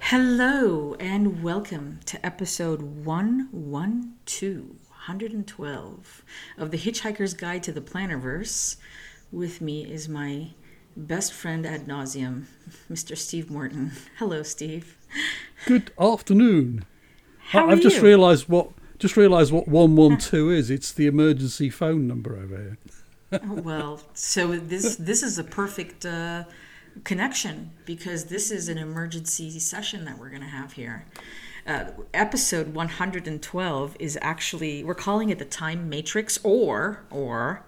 Hello and welcome to episode 112, 112 of the Hitchhiker's Guide to the Plannerverse. With me is my best friend ad nauseum, Mr. Steve Morton. Hello, Steve. Good afternoon. How are I've just realised what just realised what one one two is. It's the emergency phone number over here. Oh, well, so this this is a perfect uh, connection because this is an emergency session that we're going to have here. Uh, episode 112 is actually we're calling it the time matrix or or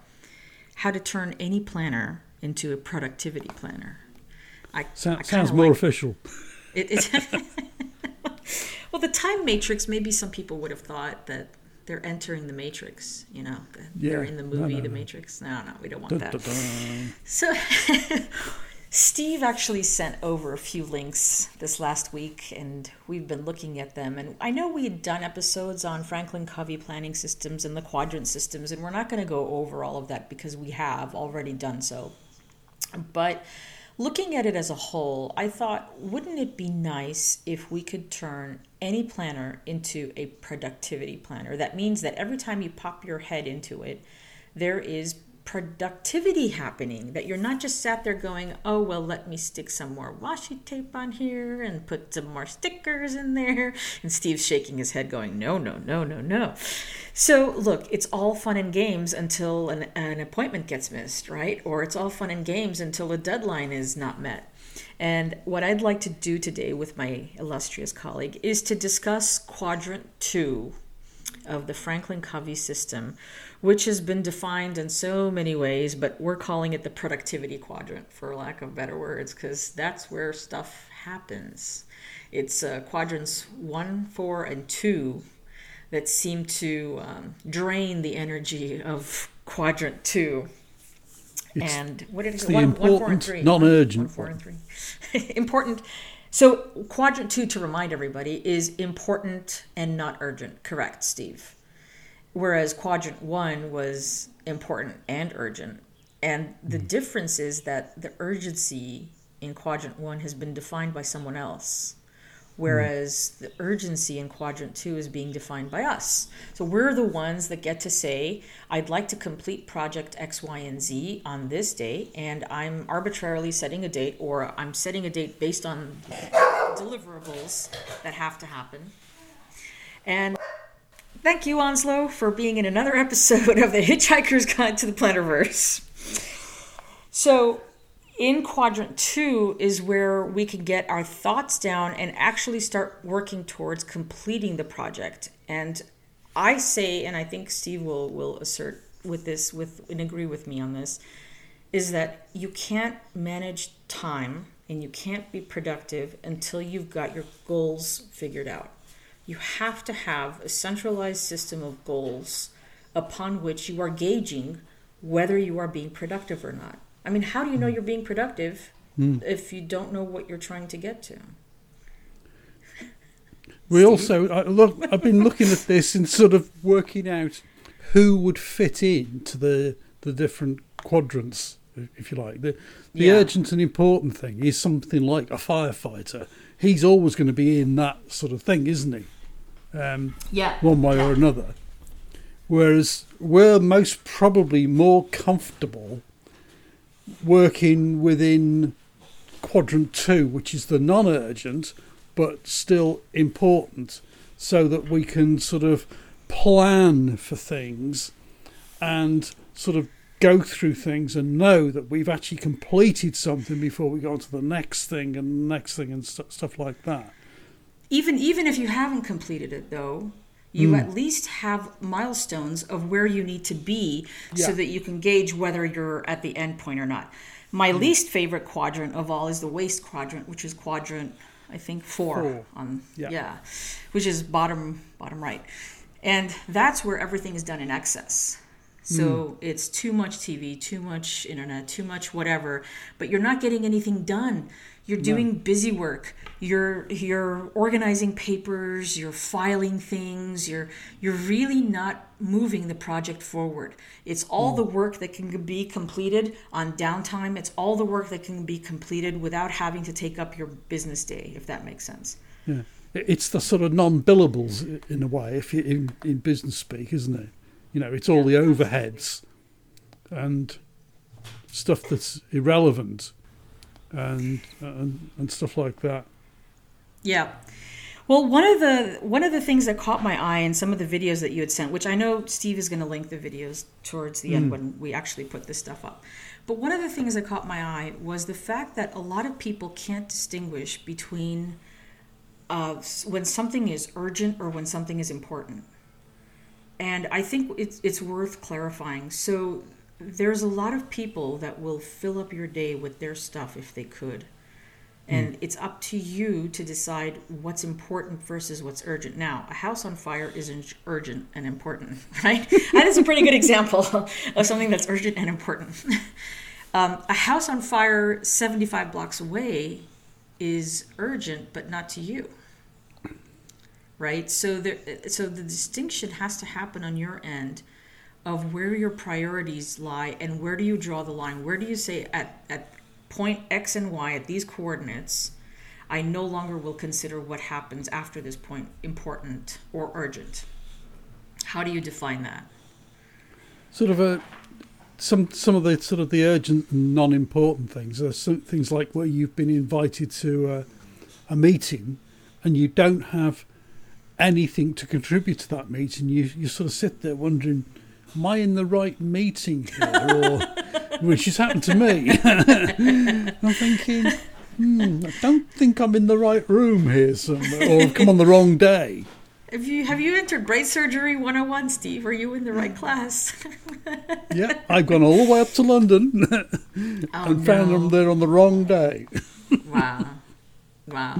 how to turn any planner into a productivity planner. I, So, I sounds more like- official. It, it well, the time matrix. Maybe some people would have thought that they're entering the matrix. You know, they're in the no, movie no, The no. Matrix. No, no, we don't want that. So, Steve actually sent over a few links this last week, and we've been looking at them. And I know we had done episodes on Franklin Covey planning systems and the quadrant systems, and we're not going to go over all of that because we have already done so. But looking at it as a whole, I thought, wouldn't it be nice if we could turn any planner into a productivity planner? That means that every time you pop your head into it, there is productivity happening that you're not just sat there going oh well let me stick some more washi tape on here and put some more stickers in there and steve's shaking his head going no no no no no. So look it's all fun and games until an, an appointment gets missed right? Or it's all fun and games until a deadline is not met. And what I'd like to do today with my illustrious colleague is to discuss quadrant two of the Franklin Covey system, which has been defined in so many ways, but we're calling it the productivity quadrant for lack of better words, because that's where stuff happens. It's uh, quadrants one, four, and two that seem to um, drain the energy of quadrant two. It's- and what did it it's say? the One, one, four, and important, three. non-urgent One, four, and three. important. So, quadrant two, to remind everybody, is important and not urgent. Correct, Steve. Whereas quadrant one was important and urgent. And the Hmm. difference is that the urgency in quadrant one has been defined by someone else. Hmm. Whereas the urgency in quadrant two is being defined by us. So we're the ones that get to say, I'd like to complete project X, Y, and Z on this date, and I'm arbitrarily setting a date, or I'm setting a date based on deliverables that have to happen. And thank you, Onslow, for being in another episode of the Hitchhiker's Guide to the Plannerverse. So, in quadrant two is where we can get our thoughts down and actually start working towards completing the project. And I say, and I think Steve will, will assert with this, with and agree with me on this, is that you can't manage time and you can't be productive until you've got your goals figured out. You have to have a centralized system of goals upon which you are gauging whether you are being productive or not. I mean, how do you know you're being productive if you don't know what you're trying to get to? We also I look, I've been looking at this and sort of working out who would fit in to the the different quadrants, if you like. The the Yeah. urgent and important thing is something like a firefighter. He's always going to be in that sort of thing, isn't he? Um, Yeah. one way or another. Whereas we're most probably more comfortable working within quadrant two, which is the non urgent but still important, so that we can sort of plan for things and sort of go through things and know that we've actually completed something before we go on to the next thing and the next thing and st- stuff like that. Even even if you haven't completed it though, you hmm. at least have milestones of where you need to be so that you can gauge whether you're at the end point or not. My hmm. least favorite quadrant of all is the waste quadrant, which is quadrant I think 4, Four. on Yeah. yeah, which is bottom bottom right. And that's where everything is done in excess. So hmm. it's too much TV, too much internet, too much whatever, but you're not getting anything done. You're doing busy work. You're you're organizing papers, you're filing things, you're you're really not moving the project forward. It's all the hmm. work that can be completed on downtime. It's all the work that can be completed without having to take up your business day, if that makes sense. Yeah. It's the sort of non-billables in a way, if you in, in business speak, isn't it? You know, it's all the overheads and stuff that's irrelevant and and, and stuff like that. Yeah. Well, one of the one of the things that caught my eye in some of the videos that you had sent, which I know Steve is going to link the videos towards the end when we actually put this stuff up. But one of the things that caught my eye was the fact that a lot of people can't distinguish between uh, when something is urgent or when something is important. And I think it's it's worth clarifying. So there's a lot of people that will fill up your day with their stuff if they could. And it's up to you to decide what's important versus what's urgent. Now, a house on fire isn't urgent and important, right? that is a pretty good example of something that's urgent and important. Um, a house on fire 75 blocks away is urgent, but not to you right? So there, so the distinction has to happen on your end of where your priorities lie and where do you draw the line? Where do you say at at point X and Y at these coordinates, I no longer will consider what happens after this point important or urgent. How do you define that? Sort of a some some of the sort of the urgent and non-important things. There's some things like where you've been invited to a, a meeting and you don't have anything to contribute to that meeting. You you sort of sit there wondering, am I in the right meeting here? Or which has happened to me. I'm thinking, hmm, I don't think I'm in the right room here somewhere, or I've come on the wrong day. Have you have you entered Brain Surgery 101, Steve? Are you in the right class? Yeah, I've gone all the way up to London oh, and found no. them there on the wrong day. wow wow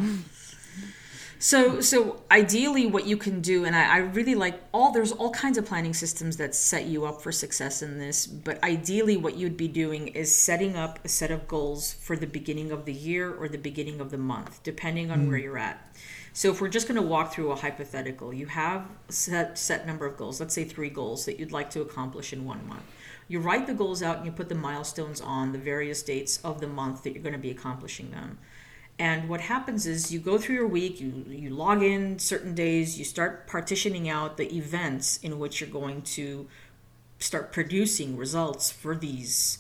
so so ideally what you can do and I, I really like all there's all kinds of planning systems that set you up for success in this but ideally what you'd be doing is setting up a set of goals for the beginning of the year or the beginning of the month depending on where mm. you're at. So if we're just going to walk through a hypothetical you have a set set number of goals let's say three goals that you'd like to accomplish in one month. You write the goals out and you put the milestones on the various dates of the month that you're going to be accomplishing them and what happens is you go through your week, you, you log in certain days, you start partitioning out the events in which you're going to start producing results for these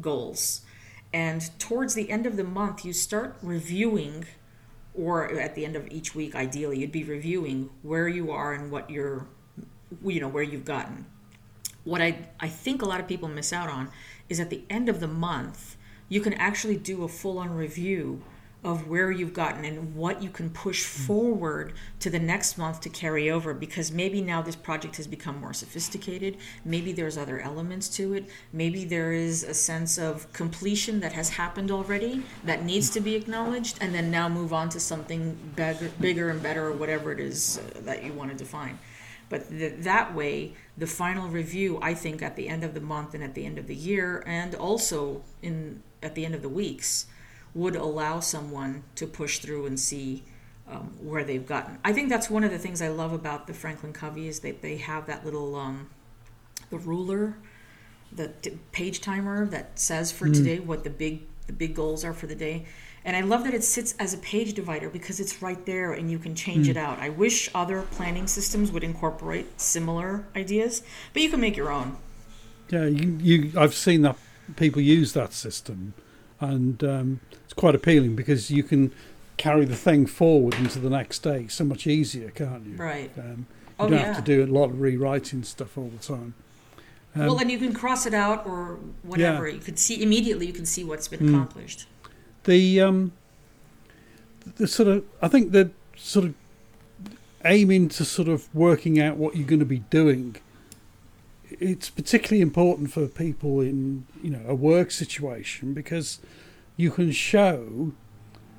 goals. And towards the end of the month, you start reviewing, or at the end of each week, ideally, you'd be reviewing where you are and what you're, you know, where you've gotten. What I, I think a lot of people miss out on is at the end of the month, you can actually do a full on review of where you've gotten and what you can push forward to the next month to carry over because maybe now this project has become more sophisticated. Maybe there's other elements to it. Maybe there is a sense of completion that has happened already that needs to be acknowledged and then now move on to something bigger, bigger and better or whatever it is uh, that you want to define. But th- that way the final review i think at the end of the month and at the end of the year and also in at the end of the weeks would allow someone to push through and see um, where they've gotten. I think that's one of the things I love about the Franklin Covey is that they have that little um, the ruler, the t- page timer that says for today what the big the big goals are for the day. And I love that it sits as a page divider because it's right there and you can change it out. I wish other planning systems would incorporate similar ideas, but you can make your own. Yeah, you, you I've seen that people use that system, and um, it's quite appealing because you can carry the thing forward into the next day so much easier, can't you? Right. Um, you Oh, don't yeah. have to do a lot of rewriting stuff all the time. Um, well, and you can cross it out or whatever. Yeah. You could see immediately. You can see what's been Mm. accomplished. the um, the sort of I think the sort of aiming to sort of working out what you're going to be doing. It's particularly important for people in you know a work situation because you can show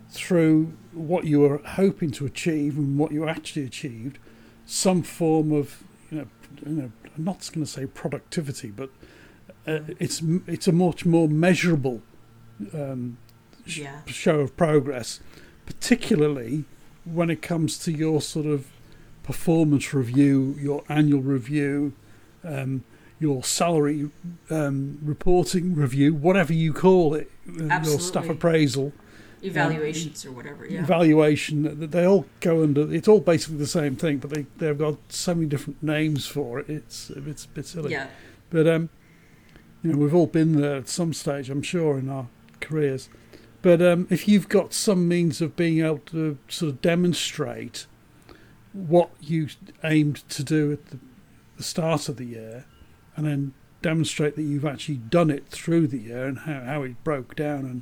through what you were hoping to achieve and what you actually achieved some form of you know you know, I'm not going to say productivity, but uh, it's it's a much more measurable um, sh- Yeah. show of progress, particularly when it comes to your sort of performance review, your annual review, um, your salary um, reporting review, whatever you call it, uh, your staff appraisal, Evaluations or whatever. Yeah. evaluation. th- They all go under. It's all basically the same thing, but they they've got so many different names for it. It's it's a bit silly. yeah. But um, you know, we've all been there at some stage, I'm sure, in our careers. But um, if you've got some means of being able to sort of demonstrate what you aimed to do at the, the start of the year, and then demonstrate that you've actually done it through the year and how, how it broke down and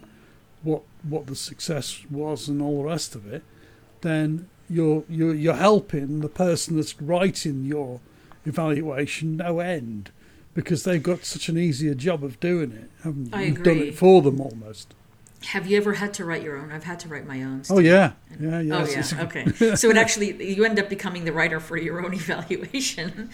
what what the success was and all the rest of it, then you're you're you're helping the person that's writing your evaluation no end because they've got such an easier job of doing it. Haven't you? You've done it for them almost. Have you ever had to write your own? I've had to write my own. Oh yeah, yeah, yeah. Oh yeah, okay. So it actually you end up becoming the writer for your own evaluation,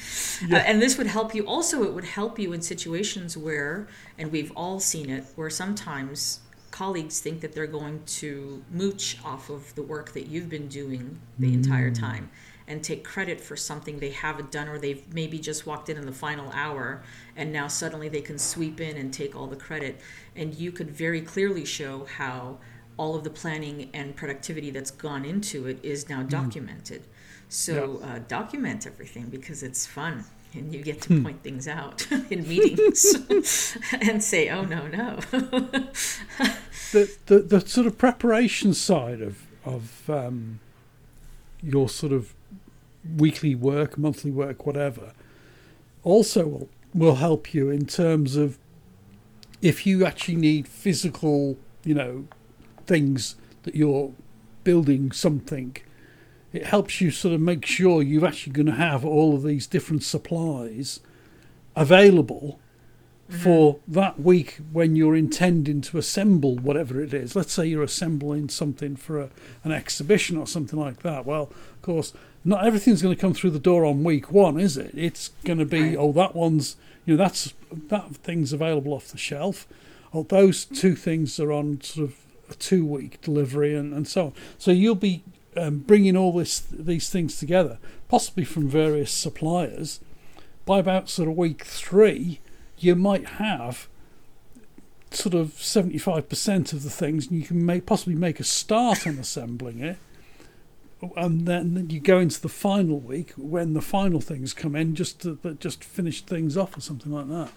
Yeah. uh, and this would help you. Also, it would help you in situations where, and we've all seen it, where sometimes colleagues think that they're going to mooch off of the work that you've been doing the entire Mm. time and take credit for something they haven't done or they've maybe just walked in in the final hour and now suddenly they can sweep in and take all the credit. And you could very clearly show how all of the planning and productivity that's gone into it is now documented. So uh, document everything because it's fun and you get to point things out in meetings and say oh no no. The, the the sort of preparation side of of um, your sort of weekly work, monthly work, whatever, also will, will help you in terms of if you actually need physical, you know, things that you're building something. It helps you sort of make sure you're actually going to have all of these different supplies available mm-hmm. for that week when you're intending to assemble whatever it is. Let's say you're assembling something for a, an exhibition or something like that. Well, of course, not everything's going to come through the door on week one, is it? It's going to be oh that one's you know that's that thing's available off the shelf. Oh, those two things are on sort of a two week delivery and, and so on. So you'll be um, bringing all this these things together, possibly from various suppliers. By about sort of week three, you might have sort of 75% of the things and you can make, possibly make a start on assembling it and then you go into the final week when the final things come in just to, just finish things off or something like that.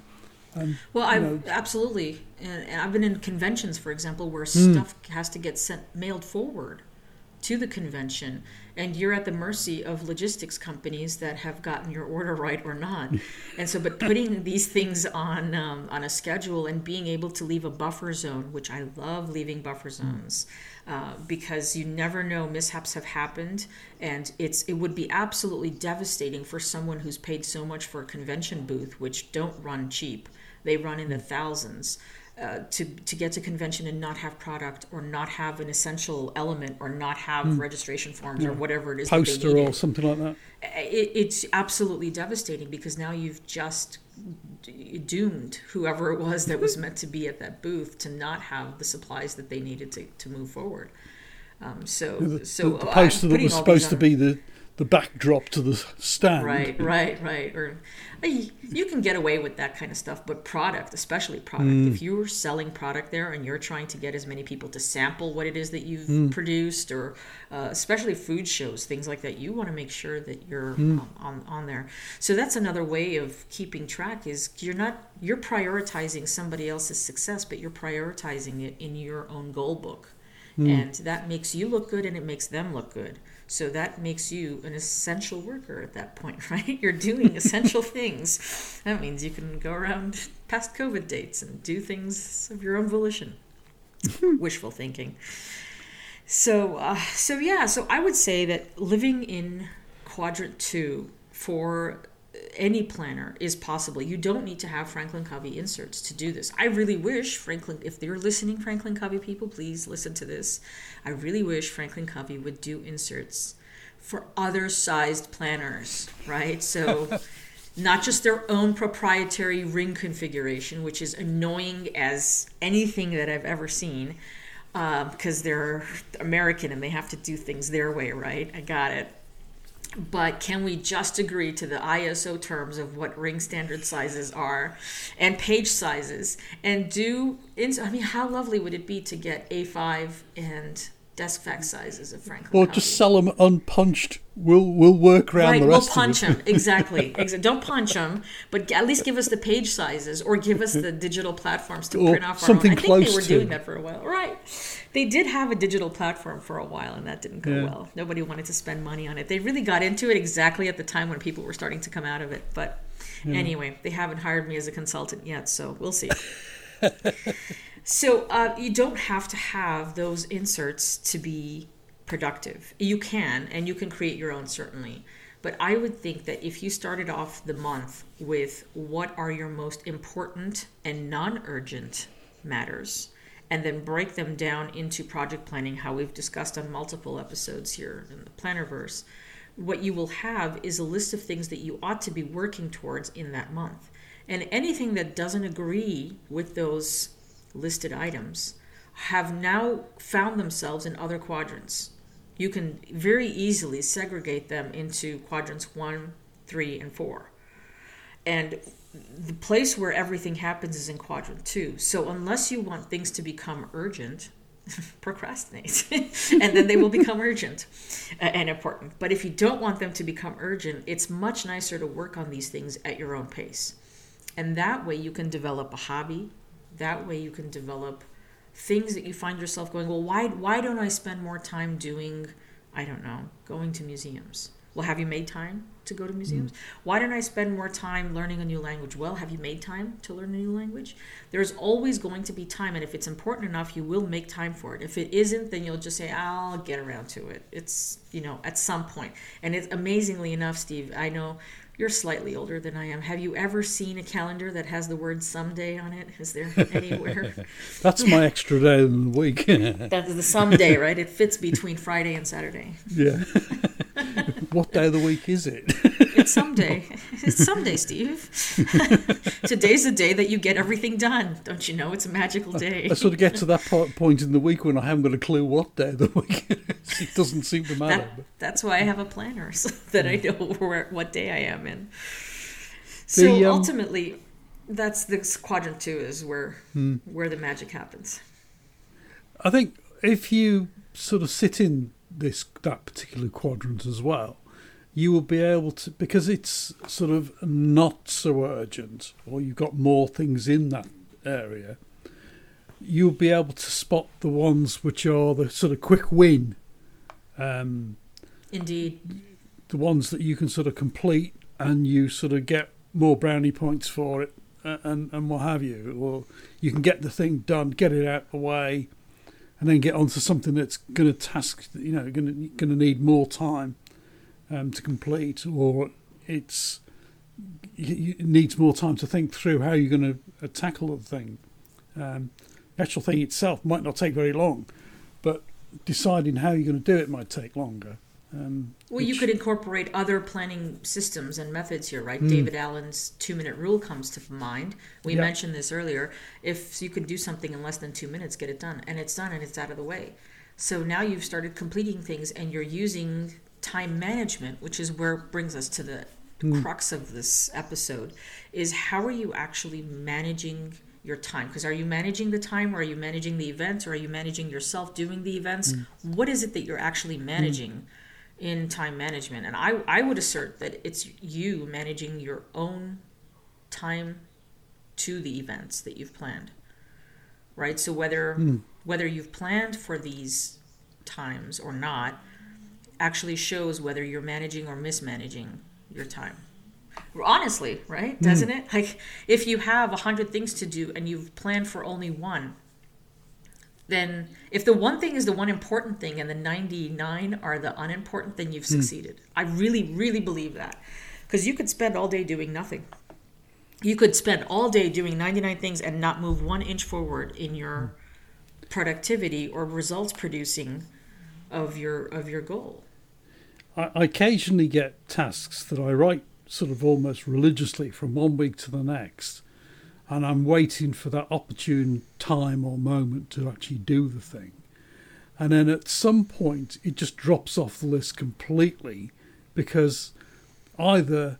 And Well, I know, absolutely, and, I've been in conventions, for example, where Hmm. stuff has to get sent mailed forward to the convention, and you're at the mercy of logistics companies that have gotten your order right or not. and so, but putting these things on um, on a schedule and being able to leave a buffer zone, which I love leaving buffer zones. Uh, because you never know mishaps have happened and it's it would be absolutely devastating for someone who's paid so much for a convention booth which don't run cheap they run in the thousands uh, to to get to convention and not have product or not have an essential element or not have registration forms or whatever it is poster or something like that. It, it's absolutely devastating because now you've just doomed whoever it was that was meant to be at that booth to not have the supplies that they needed to, to move forward. Um, so, the, so the, the poster that was supposed to be the the backdrop to the stand Right, right, right. Or you can get away with that kind of stuff, but product, especially product, Mm. if you're selling product there and you're trying to get as many people to sample what it is that you've Mm. produced, or uh, especially food shows, things like that, you want to make sure that you're Mm. um, on on there. So that's another way of keeping track is you're not you're prioritizing somebody else's success, but you're prioritizing it in your own goal book. And that makes you look good and it makes them look good. So that makes you an essential worker at that point, right? You're doing essential things. That means you can go around past COVID dates and do things of your own volition. Wishful thinking. So, uh, so yeah, so I would say that living in quadrant two for any planner is possible. You don't need to have Franklin Covey inserts to do this. I really wish Franklin, if you're listening, Franklin Covey people, please listen to this. I really wish Franklin Covey would do inserts for other sized planners, right? So not just their own proprietary ring configuration, which is annoying as anything that I've ever seen, because um, they're American and they have to do things their way, right? I got it. But can we just agree to the ISO terms of what ring standard sizes are and page sizes and do, I mean, how lovely would it be to get A5 and desk fax sizes of Franklin. Or just sell them unpunched. We'll we'll work around right, the rest. We'll punch them exactly. Don't punch them, but at least give us the page sizes or give us the digital platforms to or print off. Something our own. I think they were to. doing that for a while, right? They did have a digital platform for a while, and that didn't go yeah. well. Nobody wanted to spend money on it. They really got into it exactly at the time when people were starting to come out of it. But yeah. anyway, they haven't hired me as a consultant yet, so we'll see. So uh, you don't have to have those inserts to be productive. You can, and you can create your own certainly. But I would think that if you started off the month with what are your most important and non urgent matters, and then break them down into project planning, how we've discussed on multiple episodes here in the Plannerverse, what you will have is a list of things that you ought to be working towards in that month. And anything that doesn't agree with those listed items have now found themselves in other quadrants. You can very easily segregate them into quadrants one, three, and four. And the place where everything happens is in quadrant two. So unless you want things to become urgent, procrastinate and then they will become urgent uh, and important. But if you don't want them to become urgent, it's much nicer to work on these things at your own pace. And that way you can develop a hobby, that way you can develop things that you find yourself going well why why don't i spend more time doing i don't know going to museums well have you made time to go to museums mm. why don't i spend more time learning a new language well have you made time to learn a new language there's always going to be time and if it's important enough you will make time for it if it isn't then you'll just say i'll get around to it it's you know at some point. point and it's amazingly enough steve i know you're slightly older than I am. Have you ever seen a calendar that has the word someday on it? Is there anywhere? That's my extra day in the week. That's the someday, right? It fits between Friday and Saturday. Yeah. what day of the week is it? it's someday. It's someday, Steve. Today's the day that you get everything done. Don't you know? It's a magical day. I, I sort of get to that point in the week when I haven't got a clue what day of the week it doesn't seem to matter. That, that's why I have a planner so that I know where, what day I am in. So the, um, ultimately, that's the quadrant two is where hmm. where the magic happens. I think if you sort of sit in this that particular quadrant as well, you will be able to because it's sort of not so urgent, or you've got more things in that area. You'll be able to spot the ones which are the sort of quick win. Um, Indeed. The ones that you can sort of complete and you sort of get more brownie points for it and, and what have you. Or you can get the thing done, get it out the way, and then get onto something that's going to task, you know, going to going to need more time um, to complete, or it's it needs more time to think through how you're going to uh, tackle the thing. Um, the actual thing itself might not take very long, but deciding how you're going to do it might take longer. Um, well, which, you could incorporate other planning systems and methods here, right? Mm. David Allen's two minute rule comes to mind. We mentioned this earlier. If you can do something in less than two minutes, get it done, and it's done and it's out of the way. So now you've started completing things and you're using time management, which is where it brings us to the mm. crux of this episode, is how are you actually managing your time? Because are you managing the time or are you managing the events or are you managing yourself doing the events? Mm. What is it that you're actually managing? Mm in time management. And I, I would assert that it's you managing your own time to the events that you've planned. Right? So whether mm. whether you've planned for these times or not actually shows whether you're managing or mismanaging your time. Honestly, right? Hmm. Doesn't mm. it? Like if you have a hundred things to do and you've planned for only one, then if the one thing is the one important thing and the 99 are the unimportant, then you've hmm. succeeded. Mm. I really, really believe that. Because you could spend all day doing nothing. You could spend all day doing 99 things and not move one inch forward in your productivity or results producing of your of your goal. I, occasionally get tasks that I write sort of almost religiously from one week to the next, and I'm waiting for that opportune time or moment to actually do the thing. And then at some point, it just drops off the list completely because either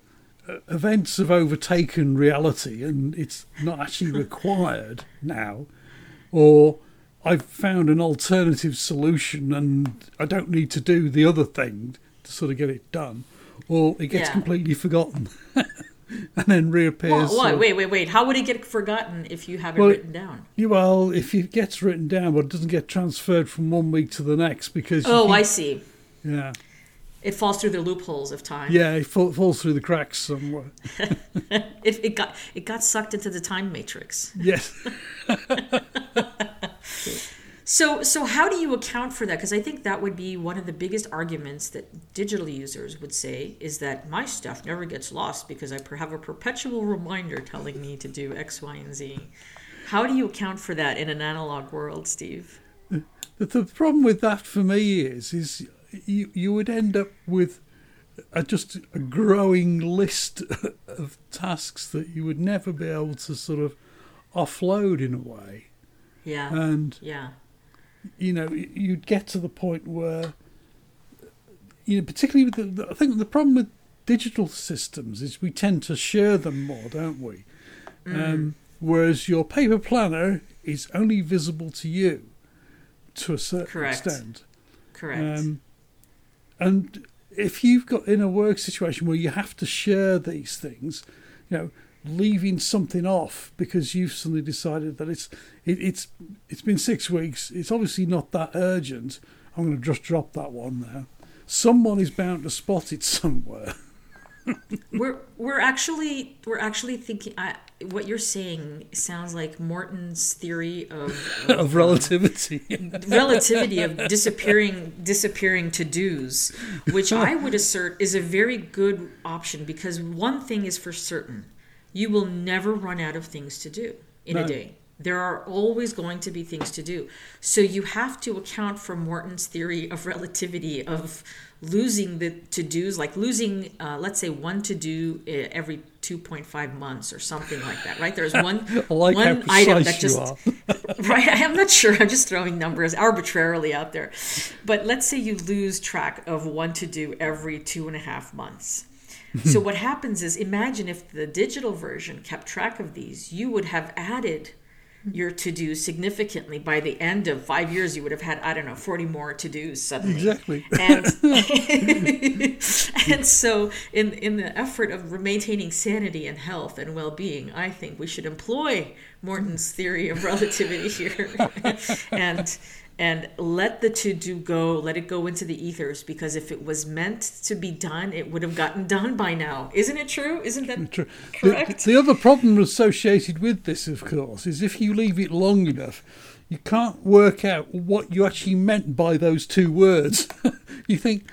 uh, events have overtaken reality and it's not actually required now, or I've found an alternative solution and I don't need to do the other thing to sort of get it done, or it gets Yeah. completely forgotten and then reappears. Well, why? Wait, wait, wait. How would it get forgotten if you have it Well, written down? Yeah, Well, if it gets written down, but it doesn't get transferred from one week to the next because. Oh, keep- I see. Yeah, It falls through the loopholes of time. yeah, it fall, falls through the cracks somewhere. It, it got it got sucked into the time matrix. Yes. So so how do you account for that? Because I think that would be one of the biggest arguments that digital users would say is that my stuff never gets lost because I have a perpetual reminder telling me to do X, Y, and Z. How do you account for that in an analog world, Steve? The, the problem with that for me is, is you you would end up with a, just a growing list of tasks that you would never be able to sort of offload in a way, Yeah. and yeah. You know you'd get to the point where you know particularly with the, the I think the problem with digital systems is we tend to share them more, don't we? Um, whereas your paper planner is only visible to you to a certain Correct. extent. Correct. Um, and if you've got in a work situation where you have to share these things, you know, leaving something off because you've suddenly decided that it's it, it's it's been six weeks. It's obviously not that urgent. I'm going to just drop that one there. Someone is bound to spot it somewhere. we're we're actually we're actually thinking I, what you're saying sounds like Morton's theory of, of, of relativity. relativity of disappearing disappearing to dos, which I would assert is a very good option because one thing is for certain, you will never run out of things to do in No. a day. There are always going to be things to do. So you have to account for Morton's theory of relativity of losing the to dos, like losing, uh, let's say, one to do uh, every 2.5 months or something like that, right? There's one, like one item that just right i'm not sure i'm just throwing numbers arbitrarily out there but let's say you lose track of one to do every two and a half months so hmm. what happens is imagine if the digital version kept track of these you would have added hmm. your to do significantly. By the end of five years you would have had i don't know 40 more to dos suddenly. Exactly. and and so in in the effort of maintaining sanity and health and well-being i think we should employ morton's theory of relativity here. And and let the to do go let it go into the ethers because if it was meant to be done it would have gotten done by now isn't it true isn't that True. The, correct the other problem associated with this, of course, is if you leave it long enough, you can't work out what you actually meant by those two words. you think,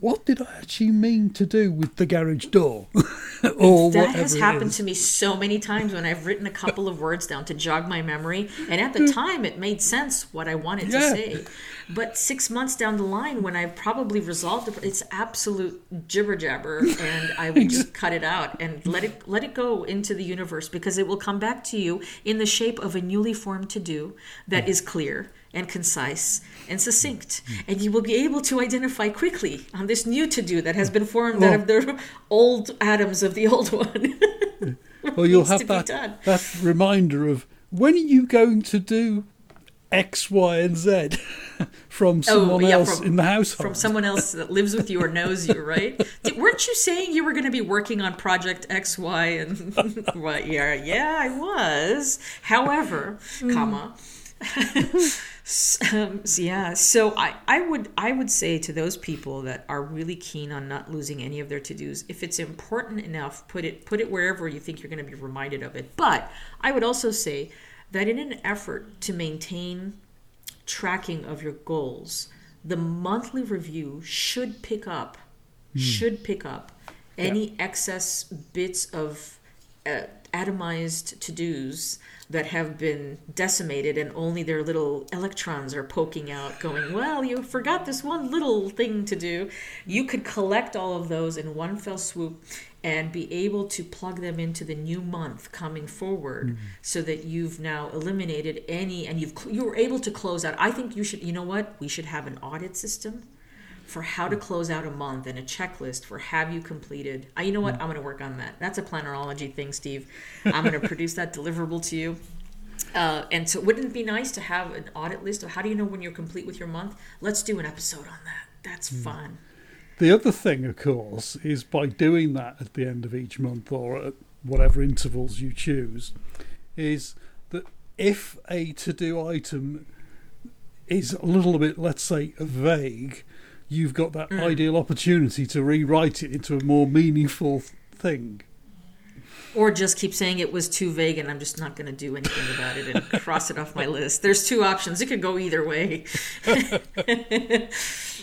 what did I actually mean to do with the garage door? or that has happened to me so many times when I've written a couple of words down to jog my memory. And at the time, it made sense what I wanted to say. But six months down the line, when I've probably resolved it, it's absolute jibber jabber, and I would just cut it out and let it let it go into the universe because it will come back to you in the shape of a newly formed to do that is clear and concise and succinct, and you will be able to identify quickly on this new to do that has been formed out of the old atoms of the old one. Or you'll have that, that reminder of when are you going to do X, Y, and Z from oh, someone Oh, yeah, else from- in the household? from someone else that lives with you or knows you, right? Did, weren't you saying you were going to be working on project X, Y, and what? Yeah, yeah, I was. However, hmm. comma. Um, so yeah, so I, I would I would say to those people that are really keen on not losing any of their to dos, if it's important enough, put it put it wherever you think you're going to be reminded of it. But I would also say that in an effort to maintain tracking of your goals, the monthly review should pick up should pick up any excess bits of uh, atomized to dos that have been decimated and only their little electrons are poking out, going, Well, you forgot this one little thing to do. You could collect all of those in one fell swoop and be able to plug them into the new month coming forward mm-hmm. so that you've now eliminated any and you've you were able to close out i think you should you know what we should have an audit system for how to close out a month and a checklist for have you completed. Uh, you know what? Mm. I'm going to work on that. That's a plannerology thing, Steve. I'm going to produce that deliverable to you. Uh, and so, wouldn't it be nice to have an audit list of how do you know when you're complete with your month? Let's do an episode on that. That's mm. fun. The other thing, of course, is by doing that at the end of each month or at whatever intervals you choose, is that if a to do item is a little bit, let's say, vague, you've got that mm. ideal opportunity to rewrite it into a more meaningful thing. Or just keep saying it was too vague and I'm just not going to do anything about it and cross it off my list. There's two options. It could go either way.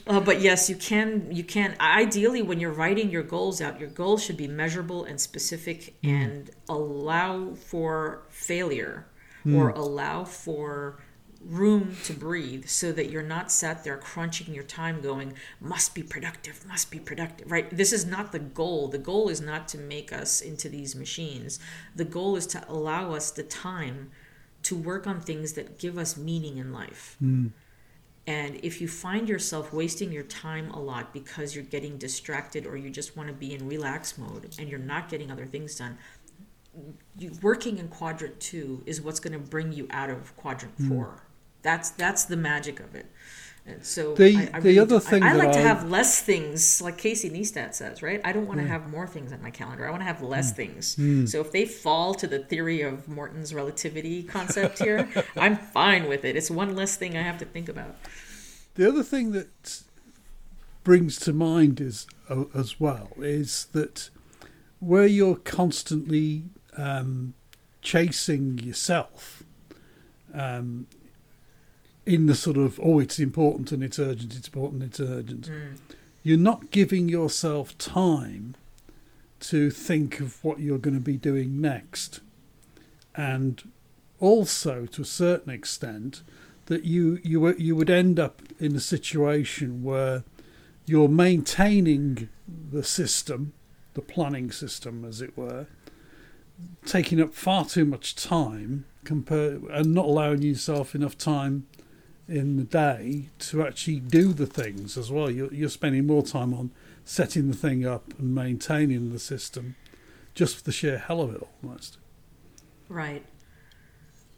uh, but yes, you can. You can. Ideally, when you're writing your goals out, your goals should be measurable and specific mm. and allow for failure mm. or allow for room to breathe so that you're not sat there crunching your time going must be productive must be productive right? This is not the goal. The goal is not to make us into these machines. The goal is to allow us the time to work on things that give us meaning in life. Mm. and if you find yourself wasting your time a lot because you're getting distracted or you just want to be in relax mode and you're not getting other things done you, working in quadrant two is what's going to bring you out of quadrant mm. four that's that's the magic of it. And so the I, I the really other thing I, I like to have less things, like Casey Neistat says, right? I don't want to have more things on my calendar. I want to have less mm. things. Mm. So if they fall to the theory of Morton's relativity concept here, I'm fine with it. It's one less thing I have to think about. The other thing that brings to mind is uh, as well is that where you're constantly um, chasing yourself um, in the sort of oh it's important and it's urgent it's important it's urgent mm. you're not giving yourself time to think of what you're going to be doing next and also to a certain extent that you you you would end up in a situation where you're maintaining the system the planning system as it were taking up far too much time compared and not allowing yourself enough time in the day to actually do the things as well. You're, you're spending more time on setting the thing up and maintaining the system just for the sheer hell of it almost. Right.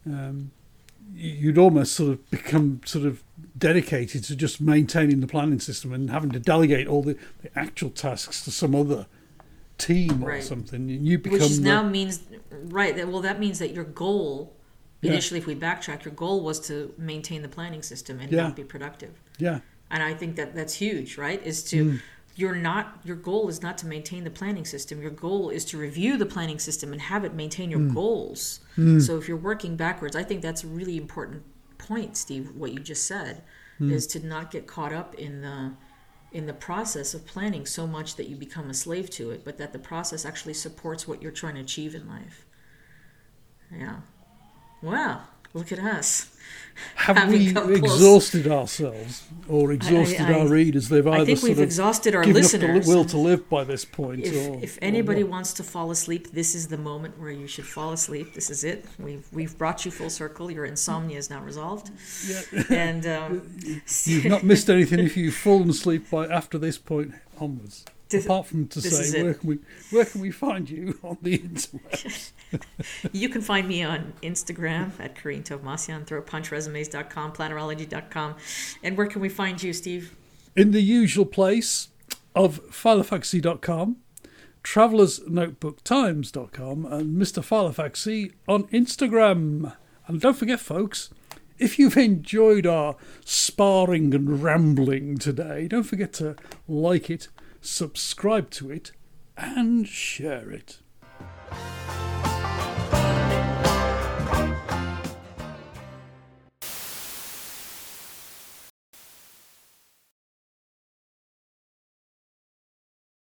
Um, you'd almost sort of become sort of dedicated to just maintaining the planning system and having to delegate all the, the actual tasks to some other team or something. And you become which now the, means right. Well, that means that your goal initially, if we backtrack, your goal was to maintain the planning system and yeah. not be productive. Yeah. And I think that that's huge, right? Is to mm. you're not your goal is not to maintain the planning system. Your goal is to review the planning system and have it maintain your mm. goals. Mm. So if you're working backwards, I think that's a really important point, Steve. What you just said hmm. is to not get caught up in the in the process of planning so much that you become a slave to it, but that the process actually supports what you're trying to achieve in life. Yeah. Wow, look at us. Have we exhausted ourselves or exhausted I, I, our readers? They've either I think we've exhausted our listeners. the will to live by this point. If, or, if anybody wants to fall asleep, this is the moment where you should fall asleep. This is it. We've we've brought you full circle. Your insomnia is now resolved. Yeah. And um, you've not missed anything if you've fallen asleep by after this point onwards. Apart from to say, where can we where can we find you on the internet? you can find me on Instagram at Karine Tovmasyan, throwpunchresumes.com, plannerology.com. And where can we find you, Steve? In the usual place of philofaxy.com, travelersnotebooktimes.com, and Mr. Philofaxy on Instagram. And don't forget, folks, if you've enjoyed our sparring and rambling today, don't forget to like it subscribe to it, and share it.